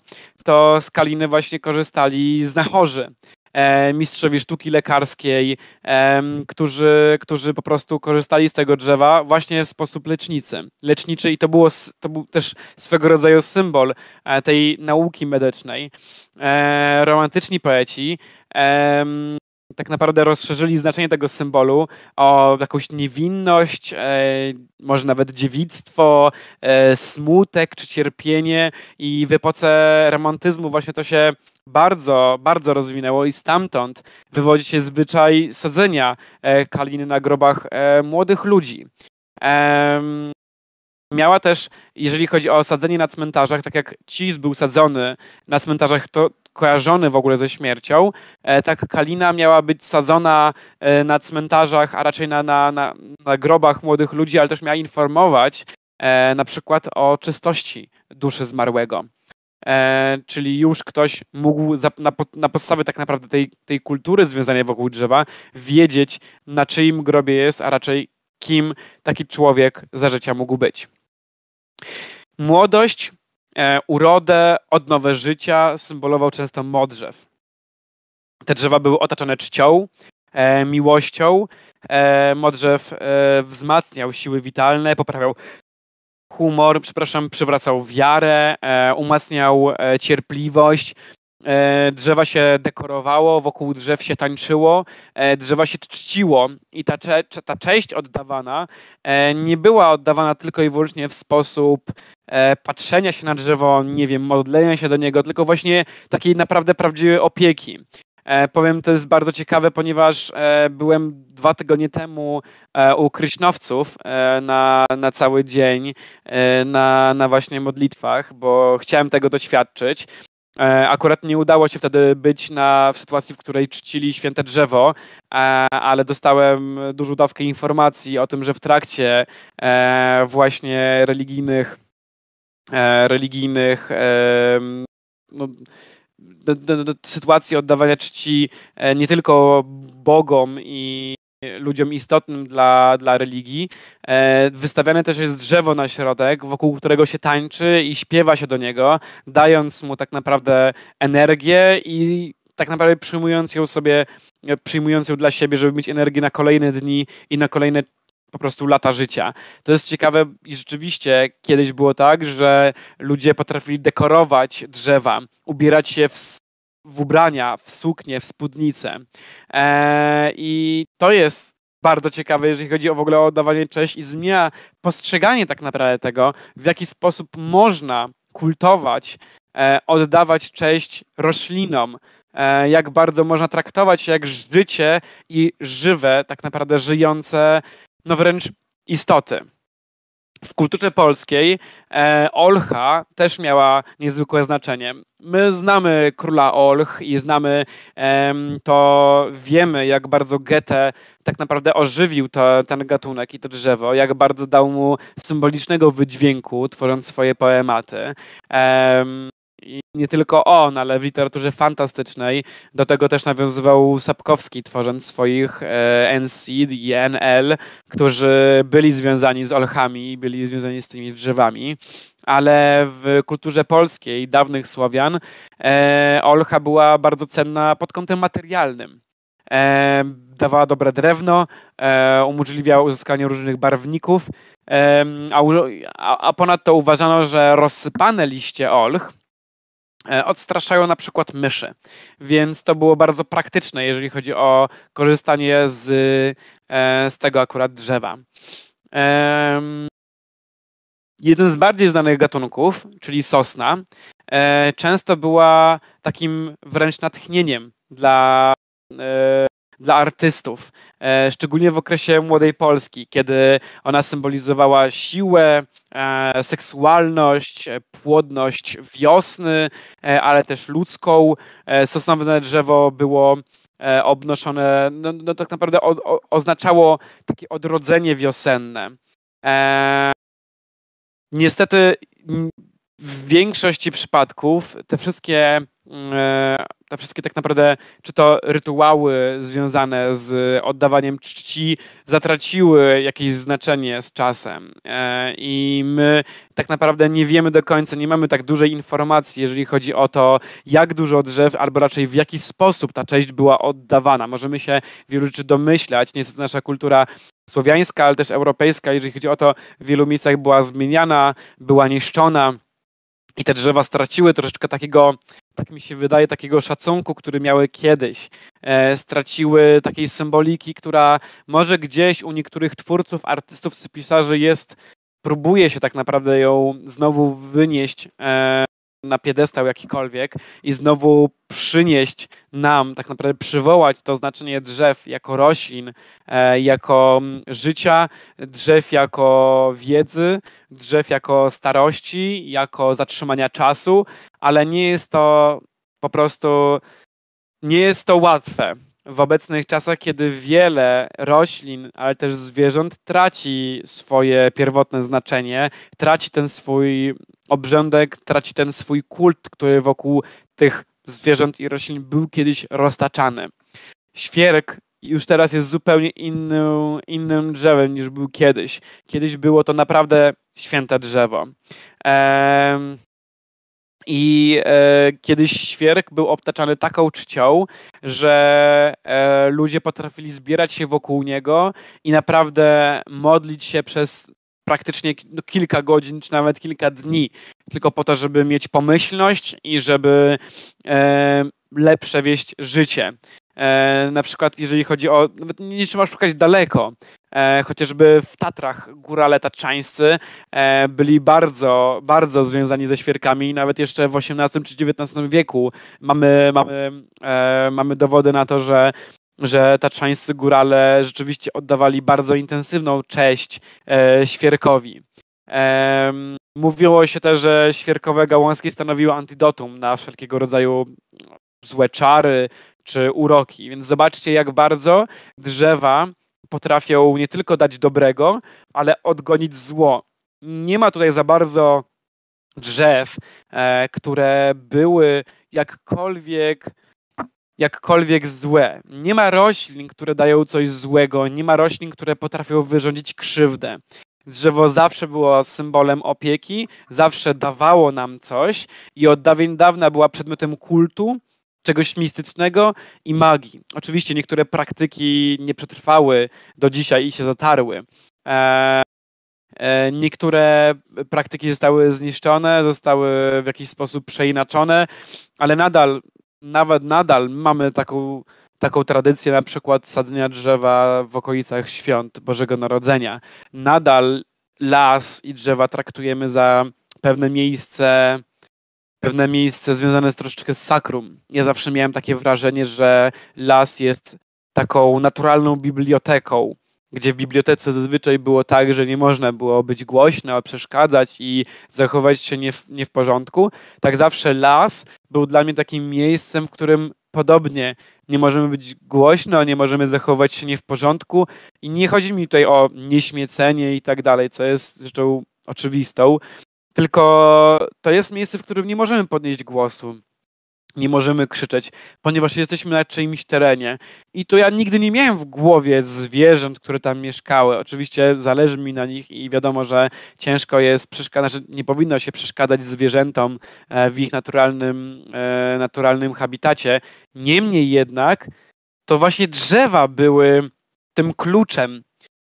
to z kaliny właśnie korzystali znachorzy. E, mistrzowie sztuki lekarskiej, e, którzy, którzy po prostu korzystali z tego drzewa właśnie w sposób leczniczy. leczniczy i to, było, to był też swego rodzaju symbol e, tej nauki medycznej. Romantyczni poeci tak naprawdę rozszerzyli znaczenie tego symbolu o jakąś niewinność, może nawet dziewictwo, smutek czy cierpienie i w epoce romantyzmu właśnie to się bardzo, bardzo rozwinęło i stamtąd wywodzi się zwyczaj sadzenia e, kaliny na grobach e, młodych ludzi. Miała też, jeżeli chodzi o sadzenie na cmentarzach, tak jak cis był sadzony na cmentarzach, to kojarzony w ogóle ze śmiercią, e, tak Kalina miała być sadzona na cmentarzach, a raczej na, na, na, na grobach młodych ludzi, ale też miała informować na przykład o czystości duszy zmarłego. Czyli już ktoś mógł na, na podstawie tak naprawdę tej, tej kultury związanej wokół drzewa wiedzieć, na czyim grobie jest, a raczej kim taki człowiek za życia mógł być. Młodość E, urodę, odnowę życia symbolował często modrzew. Te drzewa były otaczane czcią, e, miłością. E, modrzew wzmacniał siły witalne, poprawiał humor, przepraszam, przywracał wiarę, umacniał cierpliwość, drzewa się dekorowało, wokół drzew się tańczyło, drzewa się czciło i ta, ta cześć oddawana nie była oddawana tylko i wyłącznie w sposób e, patrzenia się na drzewo, nie wiem, modlenia się do niego, tylko właśnie takiej naprawdę prawdziwej opieki. E, powiem, to jest bardzo ciekawe, ponieważ e, byłem dwa tygodnie temu e, u kryśnowców na, na cały dzień, na, na właśnie modlitwach, bo chciałem tego doświadczyć. Akurat nie udało się wtedy być na, w sytuacji, w której czcili święte drzewo, ale dostałem dużą dawkę informacji o tym, że w trakcie właśnie religijnych religijnych, no, do, do, do sytuacji oddawania czci e, nie tylko bogom i ludziom istotnym dla, dla religii. Wystawiane też jest drzewo na środek, wokół którego się tańczy i śpiewa się do niego, dając mu tak naprawdę energię i tak naprawdę przyjmując ją sobie, przyjmując ją dla siebie, żeby mieć energię na kolejne dni i na kolejne po prostu lata życia. To jest ciekawe i rzeczywiście kiedyś było tak, że ludzie potrafili dekorować drzewa, ubierać się w, w ubrania, w suknie, w spódnice. Eee, I to jest bardzo ciekawe, jeżeli chodzi o w ogóle o oddawanie cześć i zmienia postrzeganie tak naprawdę tego, w jaki sposób można kultować, e, oddawać cześć roślinom, e, jak bardzo można traktować jak życie i żywe, tak naprawdę żyjące no wręcz istoty. W kulturze polskiej e, Olcha też miała niezwykłe znaczenie. My znamy króla Olch i znamy e, to, wiemy jak bardzo Goethe tak naprawdę ożywił to, ten gatunek i to drzewo, jak bardzo dał mu symbolicznego wydźwięku, tworząc swoje poematy. E, i nie tylko on, ale w literaturze fantastycznej do tego też nawiązywał Sapkowski, tworząc swoich e, NCID i NL, którzy byli związani z olchami, byli związani z tymi drzewami. Ale w kulturze polskiej, dawnych Słowian, e, olcha była bardzo cenna pod kątem materialnym. E, dawała dobre drewno, e, umożliwiała uzyskanie różnych barwników, e, a, a ponadto uważano, że rozsypane liście olch odstraszają na przykład myszy. Więc to było bardzo praktyczne, jeżeli chodzi o korzystanie z, e, z tego akurat drzewa. jeden z bardziej znanych gatunków, czyli sosna, e, często była takim wręcz natchnieniem dla, e, dla artystów, e, szczególnie w okresie młodej Polski, kiedy ona symbolizowała siłę, seksualność, płodność wiosny, ale też ludzką. Sosnowe drzewo było obnoszone, no, no tak naprawdę o, o, oznaczało takie odrodzenie wiosenne. Niestety w większości przypadków te wszystkie, e, te wszystkie tak naprawdę, czy to rytuały związane z oddawaniem czci, zatraciły jakieś znaczenie z czasem. E, I my tak naprawdę nie wiemy do końca, nie mamy tak dużej informacji, jeżeli chodzi o to, jak dużo drzew, albo raczej w jaki sposób ta cześć była oddawana. Możemy się wielu rzeczy domyślać. Niestety nasza kultura słowiańska, ale też europejska, jeżeli chodzi o to, w wielu miejscach była zmieniana, była niszczona i te drzewa straciły troszeczkę takiego, tak mi się wydaje, takiego szacunku, który miały kiedyś. E, straciły takiej symboliki, która może gdzieś u niektórych twórców, artystów, pisarzy jest, próbuje się tak naprawdę ją znowu wynieść e, na piedestał jakikolwiek i znowu przynieść nam, tak naprawdę przywołać to znaczenie drzew jako roślin, e, jako mm, życia, drzew jako wiedzy, drzew jako starości, jako zatrzymania czasu, ale nie jest to po prostu, nie jest to łatwe w obecnych czasach, kiedy wiele roślin, ale też zwierząt traci swoje pierwotne znaczenie, traci ten swój obrządek, traci ten swój kult, który wokół tych zwierząt i roślin był kiedyś roztaczany. Świerk już teraz jest zupełnie innym, innym drzewem niż był kiedyś. Kiedyś było to naprawdę święte drzewo. Ehm, i e, kiedyś świerk był obtaczany taką czcią, że e, ludzie potrafili zbierać się wokół niego i naprawdę modlić się przez praktycznie no, kilka godzin, czy nawet kilka dni, tylko po to, żeby mieć pomyślność i żeby e, lepsze wieść życie. E, na przykład jeżeli chodzi o, nawet nie trzeba szukać daleko, e, chociażby w Tatrach górale tatrzańscy e, byli bardzo, bardzo związani ze świerkami, nawet jeszcze w XVIII czy XIX wieku mamy, mamy, e, mamy dowody na to, że że tatrzańscy górale rzeczywiście oddawali bardzo intensywną cześć e, świerkowi. E, mówiło się też, że świerkowe gałązki stanowiły antidotum na wszelkiego rodzaju złe czary czy uroki. Więc zobaczcie, jak bardzo drzewa potrafią nie tylko dać dobrego, ale odgonić zło. Nie ma tutaj za bardzo drzew, e, które były jakkolwiek jakkolwiek złe. Nie ma roślin, które dają coś złego, nie ma roślin, które potrafią wyrządzić krzywdę. Drzewo zawsze było symbolem opieki, zawsze dawało nam coś i od dawien dawna była przedmiotem kultu, czegoś mistycznego i magii. Oczywiście niektóre praktyki nie przetrwały do dzisiaj i się zatarły. E, e, niektóre praktyki zostały zniszczone, zostały w jakiś sposób przeinaczone, ale nadal nawet nadal mamy taką, taką tradycję na przykład sadzenia drzewa w okolicach świąt Bożego Narodzenia. Nadal las i drzewa traktujemy za pewne miejsce, pewne miejsce związane z troszeczkę z sakrum. Ja zawsze miałem takie wrażenie, że las jest taką naturalną biblioteką, gdzie w bibliotece zazwyczaj było tak, że nie można było być głośno, przeszkadzać i zachować się nie w, nie w porządku, tak zawsze las był dla mnie takim miejscem, w którym podobnie nie możemy być głośno, nie możemy zachować się nie w porządku i nie chodzi mi tutaj o nieśmiecenie i tak dalej, co jest rzeczą oczywistą, tylko to jest miejsce, w którym nie możemy podnieść głosu nie możemy krzyczeć, ponieważ jesteśmy na czyimś terenie. I to ja nigdy nie miałem w głowie zwierząt, które tam mieszkały. Oczywiście zależy mi na nich i wiadomo, że ciężko jest przeszkadzać, znaczy nie powinno się przeszkadzać zwierzętom e, w ich naturalnym, e, naturalnym habitacie. Niemniej jednak to właśnie drzewa były tym kluczem,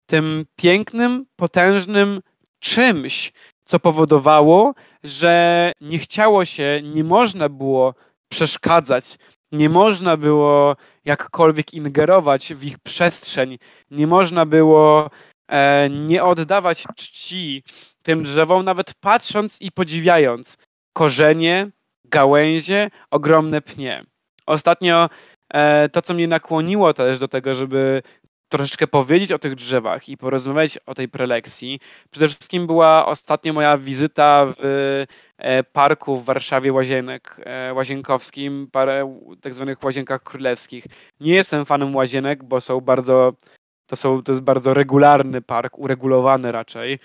tym pięknym, potężnym czymś, co powodowało, że nie chciało się, nie można było przeszkadzać. Nie można było jakkolwiek ingerować w ich przestrzeń. Nie można było e, nie oddawać czci tym drzewom, nawet patrząc i podziwiając korzenie, gałęzie, ogromne pnie. Ostatnio e, to, co mnie nakłoniło też do tego, żeby troszeczkę powiedzieć o tych drzewach i porozmawiać o tej prelekcji. Przede wszystkim była ostatnio moja wizyta w e, parku w Warszawie Łazienek, e, Łazienkowskim, parę tak zwanych Łazienkach Królewskich. Nie jestem fanem Łazienek, bo są bardzo, to, są, to jest bardzo regularny park, uregulowany raczej.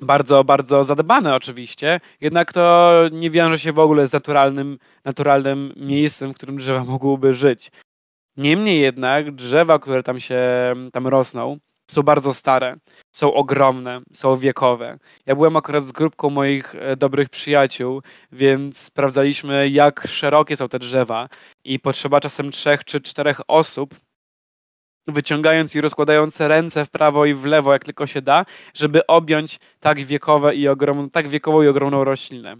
Bardzo, bardzo zadbane oczywiście, jednak to nie wiąże się w ogóle z naturalnym, naturalnym miejscem, w którym drzewa mogłyby żyć. Niemniej jednak drzewa, które tam się tam rosną, są bardzo stare, są ogromne, są wiekowe. Ja byłem akurat z grupką moich e, dobrych przyjaciół, więc sprawdzaliśmy, jak szerokie są te drzewa i potrzeba czasem trzech czy czterech osób, wyciągając i rozkładając ręce w prawo i w lewo, jak tylko się da, żeby objąć tak wiekowe i ogromną, tak wiekową i ogromną roślinę.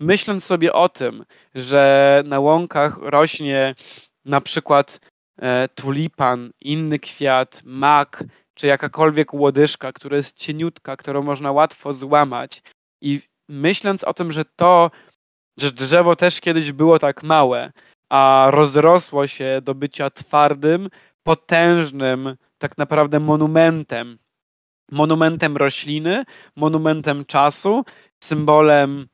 Myśląc sobie o tym, że na łąkach rośnie na przykład tulipan, inny kwiat, mak, czy jakakolwiek łodyżka, która jest cieniutka, którą można łatwo złamać. I myśląc o tym, że to, że drzewo też kiedyś było tak małe, a rozrosło się do bycia twardym, potężnym, tak naprawdę monumentem. Monumentem rośliny, monumentem czasu, symbolem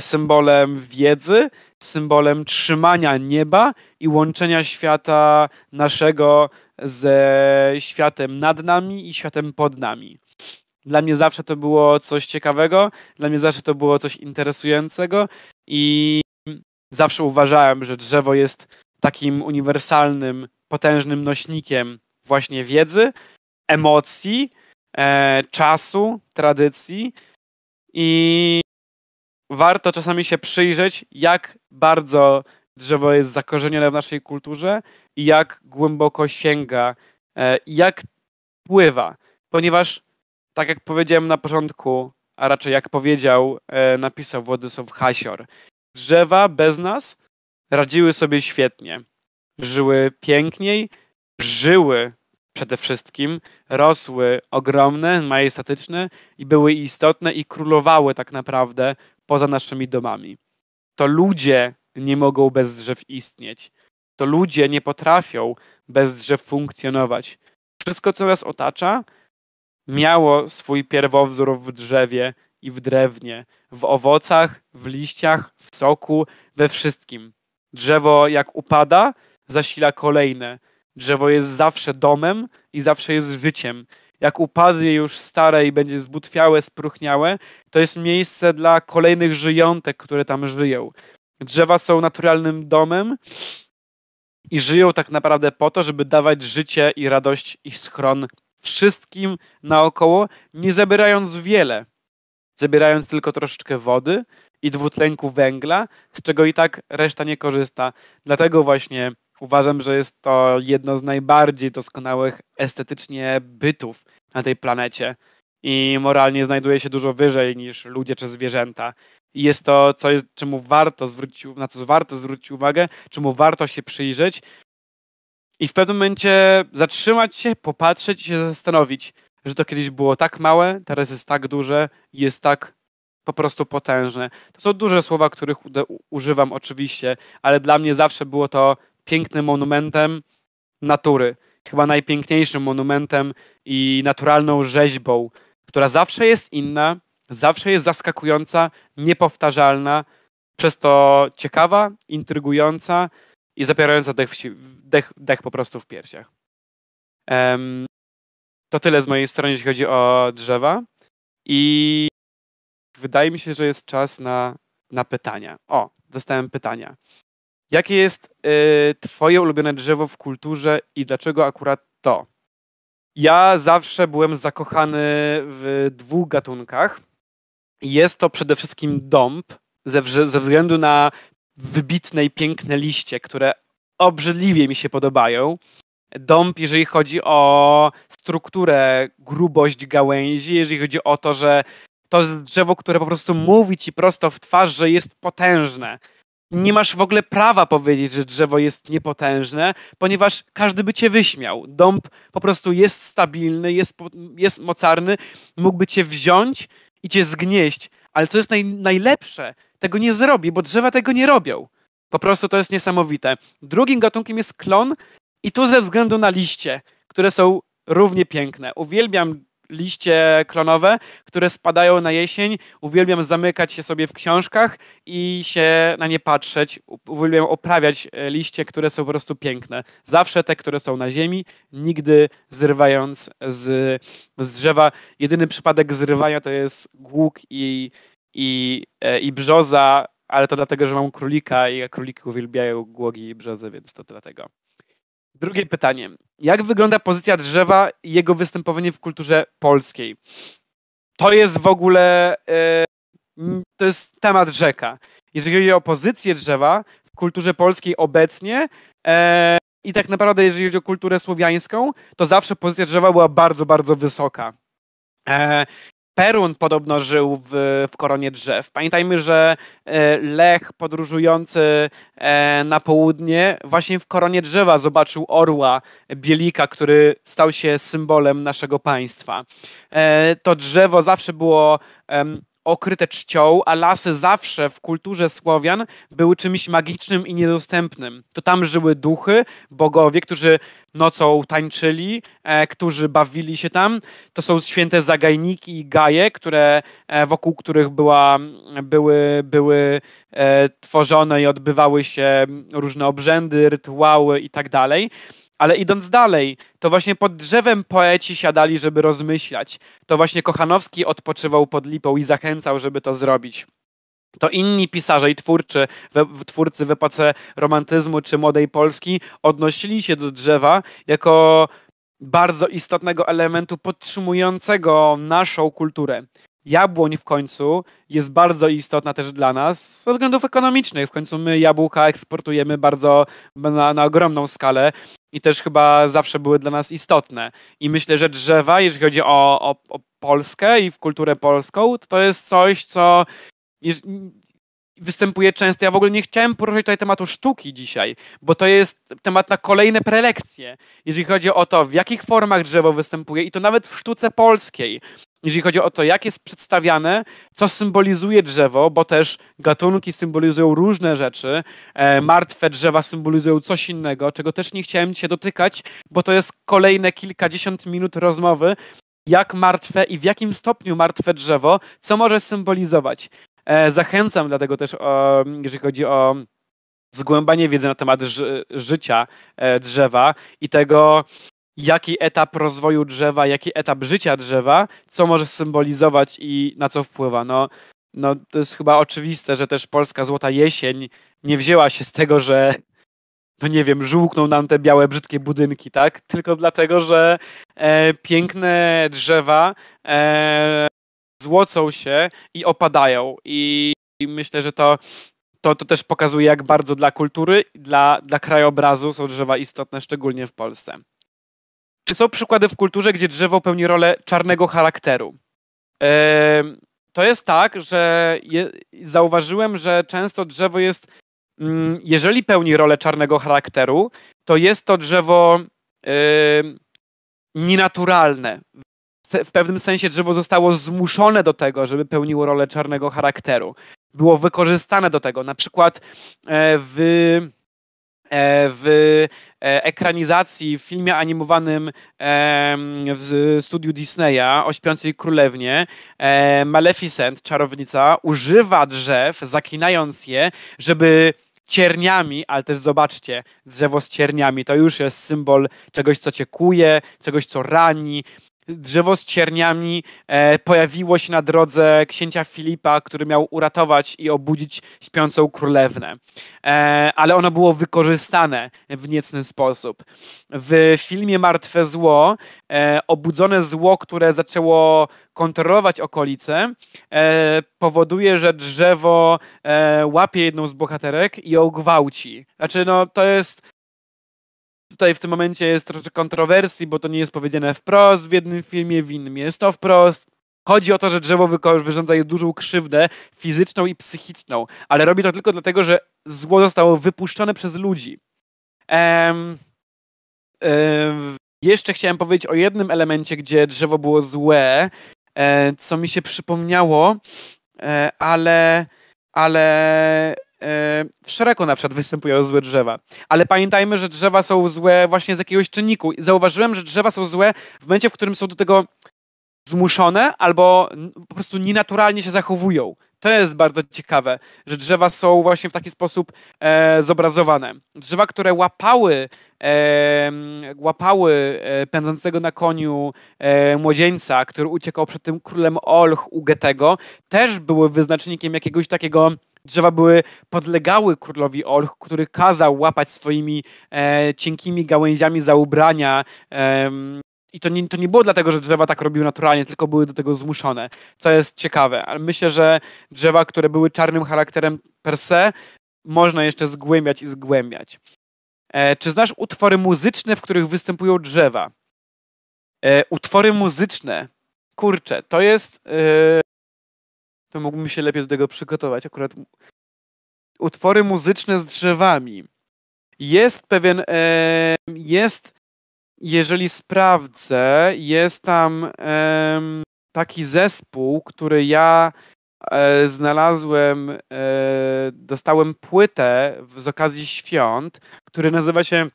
symbolem wiedzy, symbolem trzymania nieba i łączenia świata naszego ze światem nad nami i światem pod nami. Dla mnie zawsze to było coś ciekawego, dla mnie zawsze to było coś interesującego i zawsze uważałem, że drzewo jest takim uniwersalnym, potężnym nośnikiem właśnie wiedzy, emocji, e, czasu, tradycji i warto czasami się przyjrzeć, jak bardzo drzewo jest zakorzenione w naszej kulturze i jak głęboko sięga, e, jak pływa. Ponieważ, tak jak powiedziałem na początku, a raczej jak powiedział, e, napisał Władysław Hasior, drzewa bez nas radziły sobie świetnie. Żyły piękniej, żyły przede wszystkim, rosły ogromne, majestatyczne i były istotne i królowały tak naprawdę poza naszymi domami. To ludzie nie mogą bez drzew istnieć. To ludzie nie potrafią bez drzew funkcjonować. Wszystko, co nas otacza, miało swój pierwowzór w drzewie i w drewnie, w owocach, w liściach, w soku, we wszystkim. Drzewo, jak upada, zasila kolejne. Drzewo jest zawsze domem i zawsze jest życiem jak upadnie już stare i będzie zbutwiałe, spruchniałe, to jest miejsce dla kolejnych żyjątek, które tam żyją. Drzewa są naturalnym domem i żyją tak naprawdę po to, żeby dawać życie i radość i schron wszystkim naokoło, nie zabierając wiele. Zabierając tylko troszeczkę wody i dwutlenku węgla, z czego i tak reszta nie korzysta. Dlatego właśnie Uważam, że jest to jedno z najbardziej doskonałych estetycznie bytów na tej planecie i moralnie znajduje się dużo wyżej niż ludzie czy zwierzęta. I jest to coś, czemu warto zwrócić, na co warto zwrócić uwagę, czemu warto się przyjrzeć i w pewnym momencie zatrzymać się, popatrzeć i się zastanowić, że to kiedyś było tak małe, teraz jest tak duże i jest tak po prostu potężne. To są duże słowa, których używam oczywiście, ale dla mnie zawsze było to pięknym monumentem natury. Chyba najpiękniejszym monumentem i naturalną rzeźbą, która zawsze jest inna, zawsze jest zaskakująca, niepowtarzalna, przez to ciekawa, intrygująca i zapierająca dech, dech, dech po prostu w piersiach. Um, to tyle z mojej strony, jeśli chodzi o drzewa. I wydaje mi się, że jest czas na, na pytania. O, dostałem pytania. Jakie jest y, twoje ulubione drzewo w kulturze i dlaczego akurat to? Ja zawsze byłem zakochany w dwóch gatunkach. Jest to przede wszystkim dąb, ze, ze względu na wybitne i piękne liście, które obrzydliwie mi się podobają. Dąb, jeżeli chodzi o strukturę, grubość gałęzi, jeżeli chodzi o to, że to jest drzewo, które po prostu mówi ci prosto w twarz, że jest potężne nie masz w ogóle prawa powiedzieć, że drzewo jest niepotężne, ponieważ każdy by cię wyśmiał. Dąb po prostu jest stabilny, jest, jest mocarny, mógłby cię wziąć i cię zgnieść. Ale co jest naj, najlepsze, tego nie zrobi, bo drzewa tego nie robią. Po prostu to jest niesamowite. Drugim gatunkiem jest klon i tu ze względu na liście, które są równie piękne. Uwielbiam liście klonowe, które spadają na jesień. Uwielbiam zamykać się sobie w książkach i się na nie patrzeć. Uwielbiam oprawiać e, liście, które są po prostu piękne. Zawsze te, które są na ziemi, nigdy zrywając z, z drzewa. Jedyny przypadek zrywania to jest głuk i, i, e, i brzoza, ale to dlatego, że mam królika i króliki uwielbiają głogi i brzozę, więc to dlatego. Drugie pytanie. Jak wygląda pozycja drzewa i jego występowanie w kulturze polskiej? To jest w ogóle e, to jest temat rzeka. Jeżeli chodzi o pozycję drzewa w kulturze polskiej obecnie e, i tak naprawdę jeżeli chodzi o kulturę słowiańską, to zawsze pozycja drzewa była bardzo, bardzo wysoka. Perun podobno żył w, w koronie drzew. Pamiętajmy, że e, Lech podróżujący e, na południe właśnie w koronie drzewa zobaczył orła Bielika, który stał się symbolem naszego państwa. E, to drzewo zawsze było okryte czcią, a lasy zawsze w kulturze Słowian były czymś magicznym i niedostępnym. To tam żyły duchy, bogowie, którzy nocą tańczyli, e, którzy bawili się tam. To są święte zagajniki i gaje, które, e, wokół których była, były, były e, tworzone i odbywały się różne obrzędy, rytuały i tak dalej. Ale idąc dalej, to właśnie pod drzewem poeci siadali, żeby rozmyślać. To właśnie Kochanowski odpoczywał pod lipą i zachęcał, żeby to zrobić. To inni pisarze i twórcy, we, twórcy w epoce romantyzmu czy młodej Polski odnosili się do drzewa jako bardzo istotnego elementu podtrzymującego naszą kulturę jabłoń w końcu jest bardzo istotna też dla nas ze względów ekonomicznych. W końcu my jabłka eksportujemy bardzo na, na ogromną skalę i też chyba zawsze były dla nas istotne. I myślę, że drzewa, jeżeli chodzi o, o, o Polskę i w kulturę polską, to, to jest coś, co występuje często. Ja w ogóle nie chciałem poruszyć tutaj tematu sztuki dzisiaj, bo to jest temat na kolejne prelekcje, jeżeli chodzi o to, w jakich formach drzewo występuje i to nawet w sztuce polskiej jeżeli chodzi o to, jak jest przedstawiane, co symbolizuje drzewo, bo też gatunki symbolizują różne rzeczy. E, martwe drzewa symbolizują coś innego, czego też nie chciałem cię dotykać, bo to jest kolejne kilkadziesiąt minut rozmowy, jak martwe i w jakim stopniu martwe drzewo, co może symbolizować. E, zachęcam dlatego też, o, jeżeli chodzi o zgłębanie wiedzy na temat ży życia e, drzewa i tego, jaki etap rozwoju drzewa, jaki etap życia drzewa, co może symbolizować i na co wpływa. No, no to jest chyba oczywiste, że też polska złota jesień nie wzięła się z tego, że no nie wiem, żółkną nam te białe, brzydkie budynki, tak? Tylko dlatego, że e, piękne drzewa e, złocą się i opadają. I, i myślę, że to, to, to też pokazuje, jak bardzo dla kultury, dla, dla krajobrazu są drzewa istotne, szczególnie w Polsce. Czy są przykłady w kulturze, gdzie drzewo pełni rolę czarnego charakteru? To jest tak, że je, zauważyłem, że często drzewo jest, mm, jeżeli pełni rolę czarnego charakteru, to jest to drzewo nienaturalne. W pewnym sensie drzewo zostało zmuszone do tego, żeby pełniło rolę czarnego charakteru. Było wykorzystane do tego. Na przykład e, w E, w e, ekranizacji w filmie animowanym w studiu Disneya o śpiącej królewnie Maleficent, czarownica, używa drzew, zaklinając je, żeby cierniami, ale też zobaczcie, drzewo z cierniami to już jest symbol czegoś, co cię kuje, czegoś, co rani, drzewo z cierniami e, pojawiło się na drodze księcia Filipa, który miał uratować i obudzić śpiącą królewnę. E, ale ono było wykorzystane w niecny sposób. W filmie Martwe Zło e, obudzone zło, które zaczęło kontrolować okolice, e, powoduje, że drzewo e, łapie jedną z bohaterek i ją gwałci. Znaczy, no to jest Tutaj w tym momencie jest trochę kontrowersji, bo to nie jest powiedziane wprost w jednym filmie, w innym jest to wprost. Chodzi o to, że drzewo wyrządza jej dużą krzywdę fizyczną i psychiczną, ale robi to tylko dlatego, że zło zostało wypuszczone przez ludzi. Um, jeszcze chciałem powiedzieć o jednym elemencie, gdzie drzewo było złe, e, co mi się przypomniało, e, ale, ale w szeregu na przykład występują złe drzewa. Ale pamiętajmy, że drzewa są złe właśnie z jakiegoś czynniku. Zauważyłem, że drzewa są złe w momencie, w którym są do tego zmuszone albo po prostu nienaturalnie się zachowują. To jest bardzo ciekawe, że drzewa są właśnie w taki sposób e, zobrazowane. Drzewa, które łapały, e, łapały e, pędzącego na koniu e, młodzieńca, który uciekał przed tym królem Olch u Getego, też były wyznacznikiem jakiegoś takiego drzewa były, podlegały królowi Olch, który kazał łapać swoimi e, cienkimi gałęziami za ubrania e, i to nie, to nie było dlatego, że drzewa tak robiły naturalnie, tylko były do tego zmuszone, co jest ciekawe. Ale myślę, że drzewa, które były czarnym charakterem per se, można jeszcze zgłębiać i zgłębiać. E, czy znasz utwory muzyczne, w których występują drzewa? E, utwory muzyczne. Kurczę, to jest. E, to mógłbym się lepiej do tego przygotować. Akurat utwory muzyczne z drzewami. Jest pewien. E, jest jeżeli sprawdzę, jest tam taki zespół, który ja e, znalazłem, e, dostałem płytę z okazji świąt, który nazywa się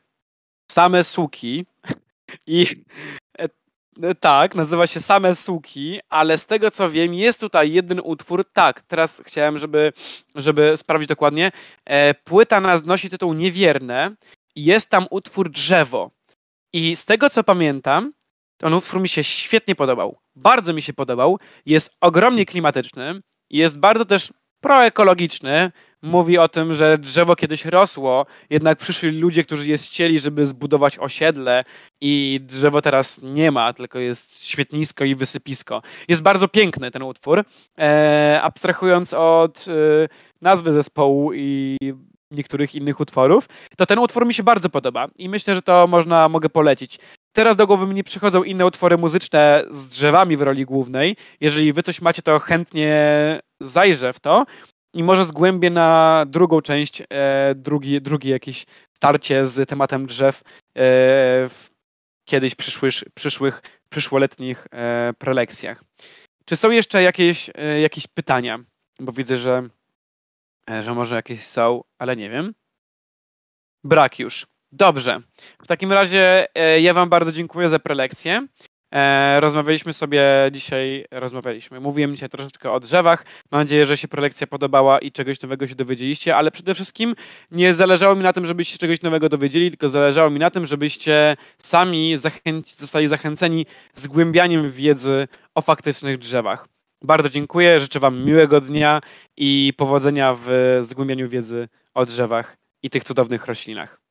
Same Suki. I e, tak, nazywa się Same Suki, ale z tego co wiem, jest tutaj jeden utwór. Tak, teraz chciałem, żeby, żeby sprawdzić dokładnie. Płyta nosi tytuł Niewierne i jest tam utwór Drzewo. I z tego co pamiętam, ten utwór mi się świetnie podobał. Bardzo mi się podobał. Jest ogromnie klimatyczny. Jest bardzo też proekologiczny. Mówi o tym, że drzewo kiedyś rosło, jednak przyszli ludzie, którzy je ścieli, żeby zbudować osiedle i drzewo teraz nie ma, tylko jest świetnisko i wysypisko. Jest bardzo piękny ten utwór. E, abstrahując od e, nazwy zespołu i niektórych innych utworów, to ten utwór mi się bardzo podoba i myślę, że to można, mogę polecić. Teraz do głowy mi przychodzą inne utwory muzyczne z drzewami w roli głównej. Jeżeli wy coś macie, to chętnie zajrzę w to i może zgłębię na drugą część, e, drugi, drugi jakieś starcie z tematem drzew e, w kiedyś przyszłych, przyszłych, przyszłoletnich e, prelekcjach. Czy są jeszcze jakieś, e, jakieś pytania? Bo widzę, że że może jakieś są, ale nie wiem. Brak już. Dobrze. W takim razie ja Wam bardzo dziękuję za prelekcję. E, rozmawialiśmy sobie dzisiaj, rozmawialiśmy, mówiłem dzisiaj troszeczkę o drzewach. Mam nadzieję, że się prelekcja podobała i czegoś nowego się dowiedzieliście, ale przede wszystkim nie zależało mi na tym, żebyście czegoś nowego dowiedzieli, tylko zależało mi na tym, żebyście sami zachęci, zostali zachęceni zgłębianiem wiedzy o faktycznych drzewach. Bardzo dziękuję, życzę Wam miłego dnia i powodzenia w zgłębianiu wiedzy o drzewach i tych cudownych roślinach.